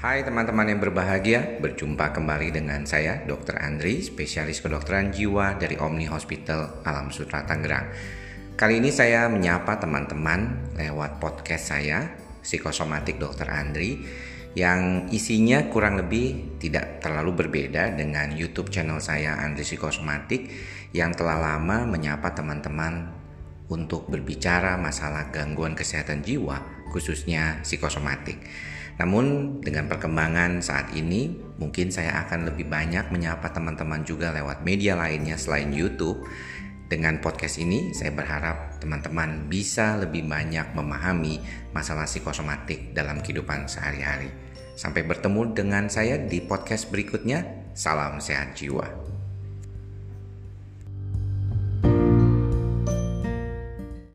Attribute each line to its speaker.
Speaker 1: Hai teman-teman yang berbahagia, berjumpa kembali dengan saya Dr. Andri, spesialis kedokteran jiwa dari Omni Hospital Alam Sutra Tangerang. Kali ini saya menyapa teman-teman lewat podcast saya, Psikosomatik Dr. Andri, yang isinya kurang lebih tidak terlalu berbeda dengan YouTube channel saya Andri Psikosomatik yang telah lama menyapa teman-teman untuk berbicara masalah gangguan kesehatan jiwa, khususnya psikosomatik. Namun dengan perkembangan saat ini mungkin saya akan lebih banyak menyapa teman-teman juga lewat media lainnya selain YouTube. Dengan podcast ini saya berharap teman-teman bisa lebih banyak memahami masalah psikosomatik dalam kehidupan sehari-hari. Sampai bertemu dengan saya di podcast berikutnya. Salam sehat jiwa.